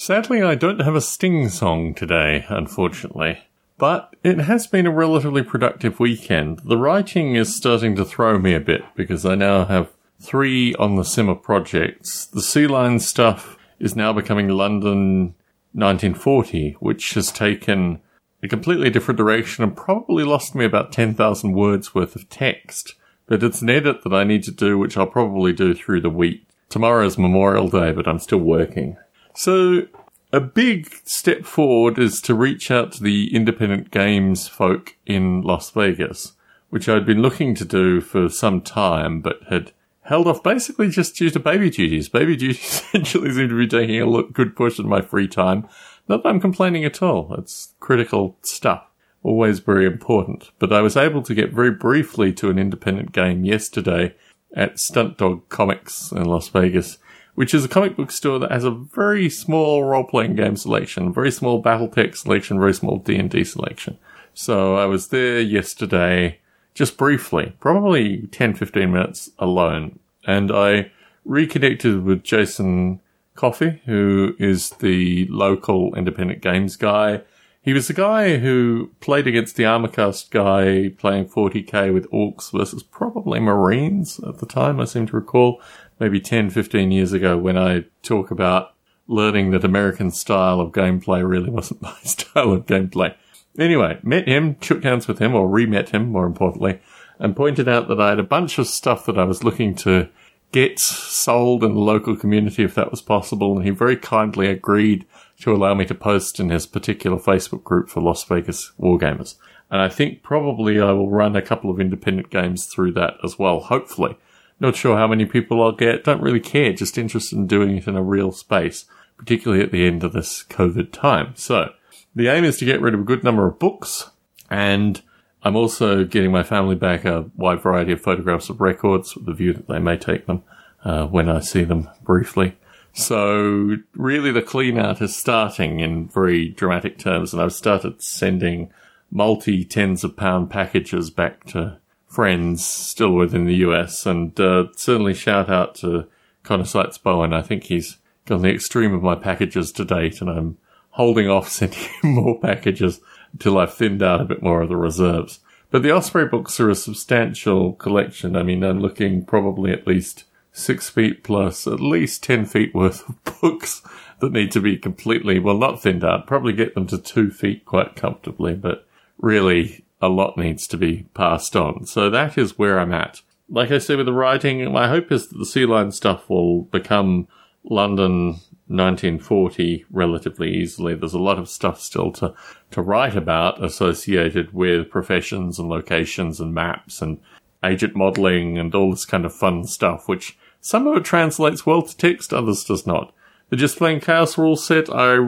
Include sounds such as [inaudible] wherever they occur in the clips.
Sadly, I don't have a Sting song today, unfortunately. But it has been a relatively productive weekend. The writing is starting to throw me a bit because I now have three on the simmer projects. The Sea Lion stuff is now becoming London 1940, which has taken a completely different direction and probably lost me about 10,000 words worth of text. But it's an edit that I need to do, which I'll probably do through the week. Tomorrow's Memorial Day, but I'm still working. So a big step forward is to reach out to the independent games folk in Las Vegas, which I'd been looking to do for some time, but had held off basically just due to baby duties. Baby duties [laughs] essentially seem to be taking a good push of my free time. Not that I'm complaining at all. It's critical stuff. Always very important. But I was able to get very briefly to an independent game yesterday at Stunt Dog Comics in Las Vegas, which is a comic book store that has a very small role-playing game selection, very small battle BattleTech selection, very small D&D selection. So I was there yesterday just briefly, probably 10, 15 minutes alone. And I reconnected with Jason Coffey, who is the local independent games guy. He was the guy who played against the Armorcast guy playing 40k with Orcs versus probably Marines at the time, I seem to recall, maybe 10, 15 years ago when I talk about learning that American style of gameplay really wasn't [laughs] my style of gameplay. Anyway, met him, shook hands with him, or re-met him, more importantly, and pointed out that I had a bunch of stuff that I was looking to get sold in the local community if that was possible, and he very kindly agreed to allow me to post in his particular Facebook group for Las Vegas Wargamers. And I think probably I will run a couple of independent games through that as well, hopefully. Not sure how many people I'll get, don't really care, just interested in doing it in a real space, particularly at the end of this COVID time. So, the aim is to get rid of a good number of books, and I'm also getting my family back a wide variety of photographs of records with the view that they may take them uh, when I see them briefly. So really the clean out is starting in very dramatic terms and I've started sending multi tens of pound packages back to friends still within the US and uh, certainly shout out to Connor Seitz Bowen. I think he's gone the extreme of my packages to date and I'm holding off [laughs] sending him more packages until I've thinned out a bit more of the reserves. But the Osprey books are a substantial collection. I mean, I'm looking probably at least six feet plus, at least 10 feet worth of [laughs] books that need to be completely, well, not thinned out, probably get them to two feet quite comfortably, but really a lot needs to be passed on. So that is where I'm at. Like I say with the writing, my hope is that the Sea Lion stuff will become London 1940 relatively easily. There's a lot of stuff still to, to write about associated with professions and locations and maps and agent modeling and all this kind of fun stuff, which some of it translates well to text, others does not. The Just Playing Chaos rule set, I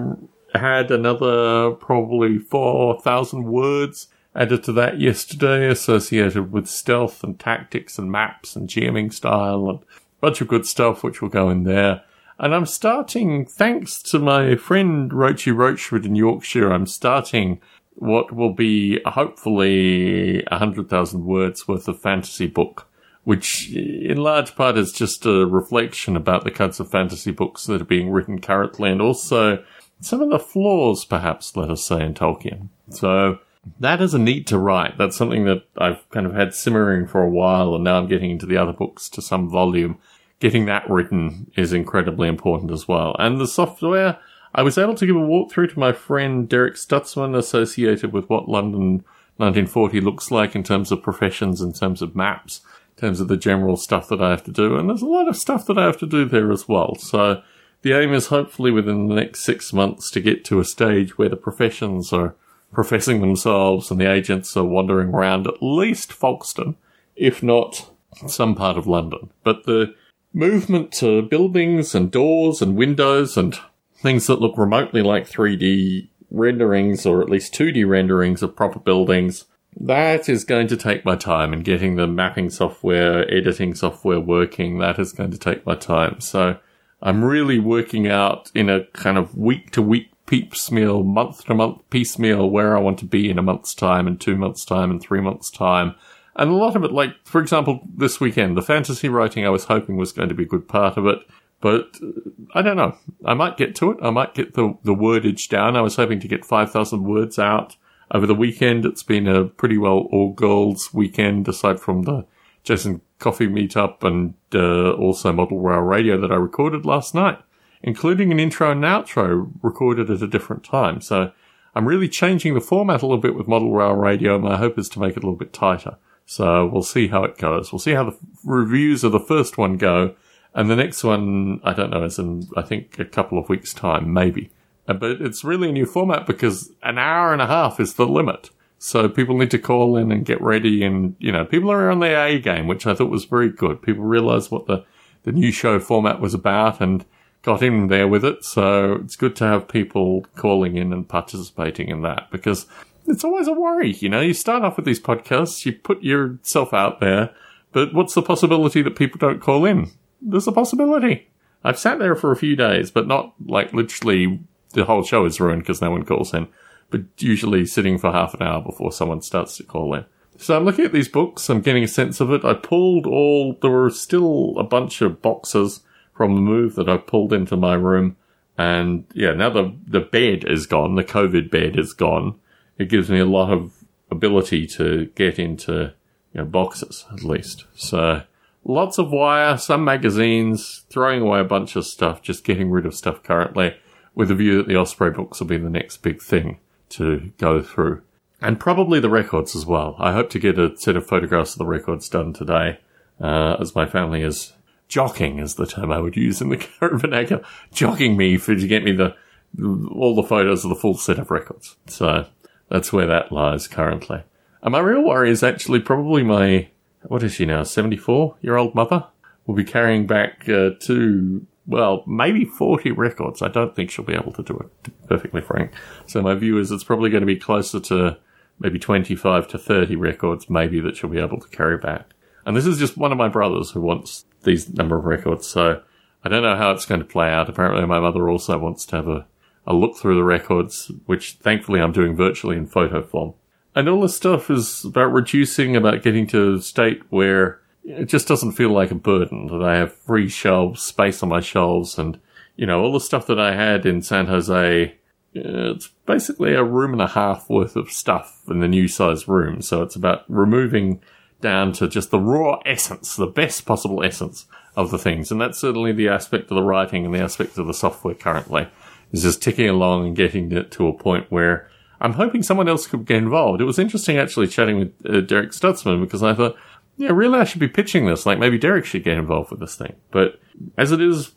had another probably 4,000 words added to that yesterday associated with stealth and tactics and maps and GMing style and a bunch of good stuff which will go in there. And I'm starting, thanks to my friend Roachy Roachford in Yorkshire, I'm starting what will be hopefully a hundred thousand words worth of fantasy book, which in large part is just a reflection about the kinds of fantasy books that are being written currently and also some of the flaws, perhaps, let us say, in Tolkien. So that is a need to write. That's something that I've kind of had simmering for a while and now I'm getting into the other books to some volume getting that written is incredibly important as well. And the software, I was able to give a walkthrough to my friend Derek Stutzman associated with what London 1940 looks like in terms of professions, in terms of maps, in terms of the general stuff that I have to do. And there's a lot of stuff that I have to do there as well. So the aim is hopefully within the next six months to get to a stage where the professions are professing themselves and the agents are wandering around at least Folkestone, if not some part of London. But the movement to buildings and doors and windows and things that look remotely like 3D renderings or at least 2D renderings of proper buildings. That is going to take my time and getting the mapping software, editing software working. That is going to take my time. So I'm really working out in a kind of week to week piecemeal, month to month piecemeal where I want to be in a month's time and two months time and three months time and a lot of it, like, for example, this weekend, the fantasy writing I was hoping was going to be a good part of it. But uh, I don't know. I might get to it. I might get the, the wordage down. I was hoping to get 5,000 words out over the weekend. It's been a pretty well all girls weekend, aside from the Jason Coffey meetup and uh, also Model Rail Radio that I recorded last night, including an intro and outro recorded at a different time. So I'm really changing the format a little bit with Model Rail Radio. My hope is to make it a little bit tighter. So we'll see how it goes. We'll see how the reviews of the first one go. And the next one, I don't know, is in, I think, a couple of weeks' time, maybe. Uh, but it's really a new format because an hour and a half is the limit. So people need to call in and get ready. And, you know, people are on their A game, which I thought was very good. People realized what the, the new show format was about and got in there with it. So it's good to have people calling in and participating in that because it's always a worry. You know, you start off with these podcasts, you put yourself out there, but what's the possibility that people don't call in? There's a possibility. I've sat there for a few days, but not like literally the whole show is ruined because no one calls in, but usually sitting for half an hour before someone starts to call in. So I'm looking at these books, I'm getting a sense of it. I pulled all, there were still a bunch of boxes from the move that I pulled into my room. And yeah, now the, the bed is gone, the COVID bed is gone it gives me a lot of ability to get into you know, boxes at least. So lots of wire, some magazines, throwing away a bunch of stuff, just getting rid of stuff currently with the view that the Osprey books will be the next big thing to go through. And probably the records as well. I hope to get a set of photographs of the records done today, uh, as my family is jockeying, is the term I would use in the [laughs] current vernacular, jockeying me for to get me the all the photos of the full set of records. So that's where that lies currently. And my real worry is actually probably my, what is she now, 74 year old mother? Will be carrying back uh, two, well, maybe 40 records. I don't think she'll be able to do it, to be perfectly frank. So my view is it's probably going to be closer to maybe 25 to 30 records, maybe that she'll be able to carry back. And this is just one of my brothers who wants these number of records. So I don't know how it's going to play out. Apparently my mother also wants to have a a look through the records, which thankfully I'm doing virtually in photo form. And all this stuff is about reducing, about getting to a state where it just doesn't feel like a burden, that I have free shelves, space on my shelves, and, you know, all the stuff that I had in San Jose, uh, it's basically a room and a half worth of stuff in the new size room. So it's about removing down to just the raw essence, the best possible essence of the things. And that's certainly the aspect of the writing and the aspect of the software currently is just ticking along and getting it to a point where I'm hoping someone else could get involved. It was interesting actually chatting with uh, Derek Stutzman because I thought, yeah, really I should be pitching this. Like maybe Derek should get involved with this thing. But as it is,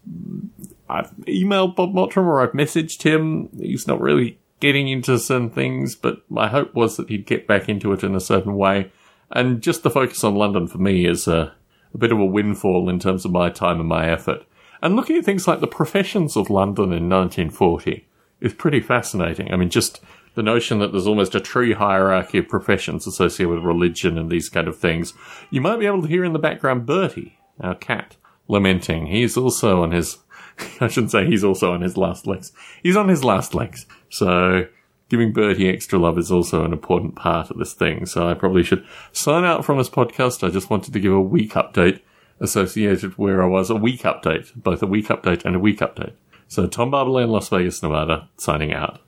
I've emailed Bob Mottram or I've messaged him. He's not really getting into certain things, but my hope was that he'd get back into it in a certain way. And just the focus on London for me is a, a bit of a windfall in terms of my time and my effort. And looking at things like the professions of London in 1940 is pretty fascinating. I mean, just the notion that there's almost a tree hierarchy of professions associated with religion and these kind of things. You might be able to hear in the background Bertie, our cat, lamenting. He's also on his, [laughs] I shouldn't say he's also on his last legs. He's on his last legs. So giving Bertie extra love is also an important part of this thing. So I probably should sign out from this podcast. I just wanted to give a week update associated where I was a week update, both a week update and a week update. So Tom Barbalet in Las Vegas, Nevada, signing out.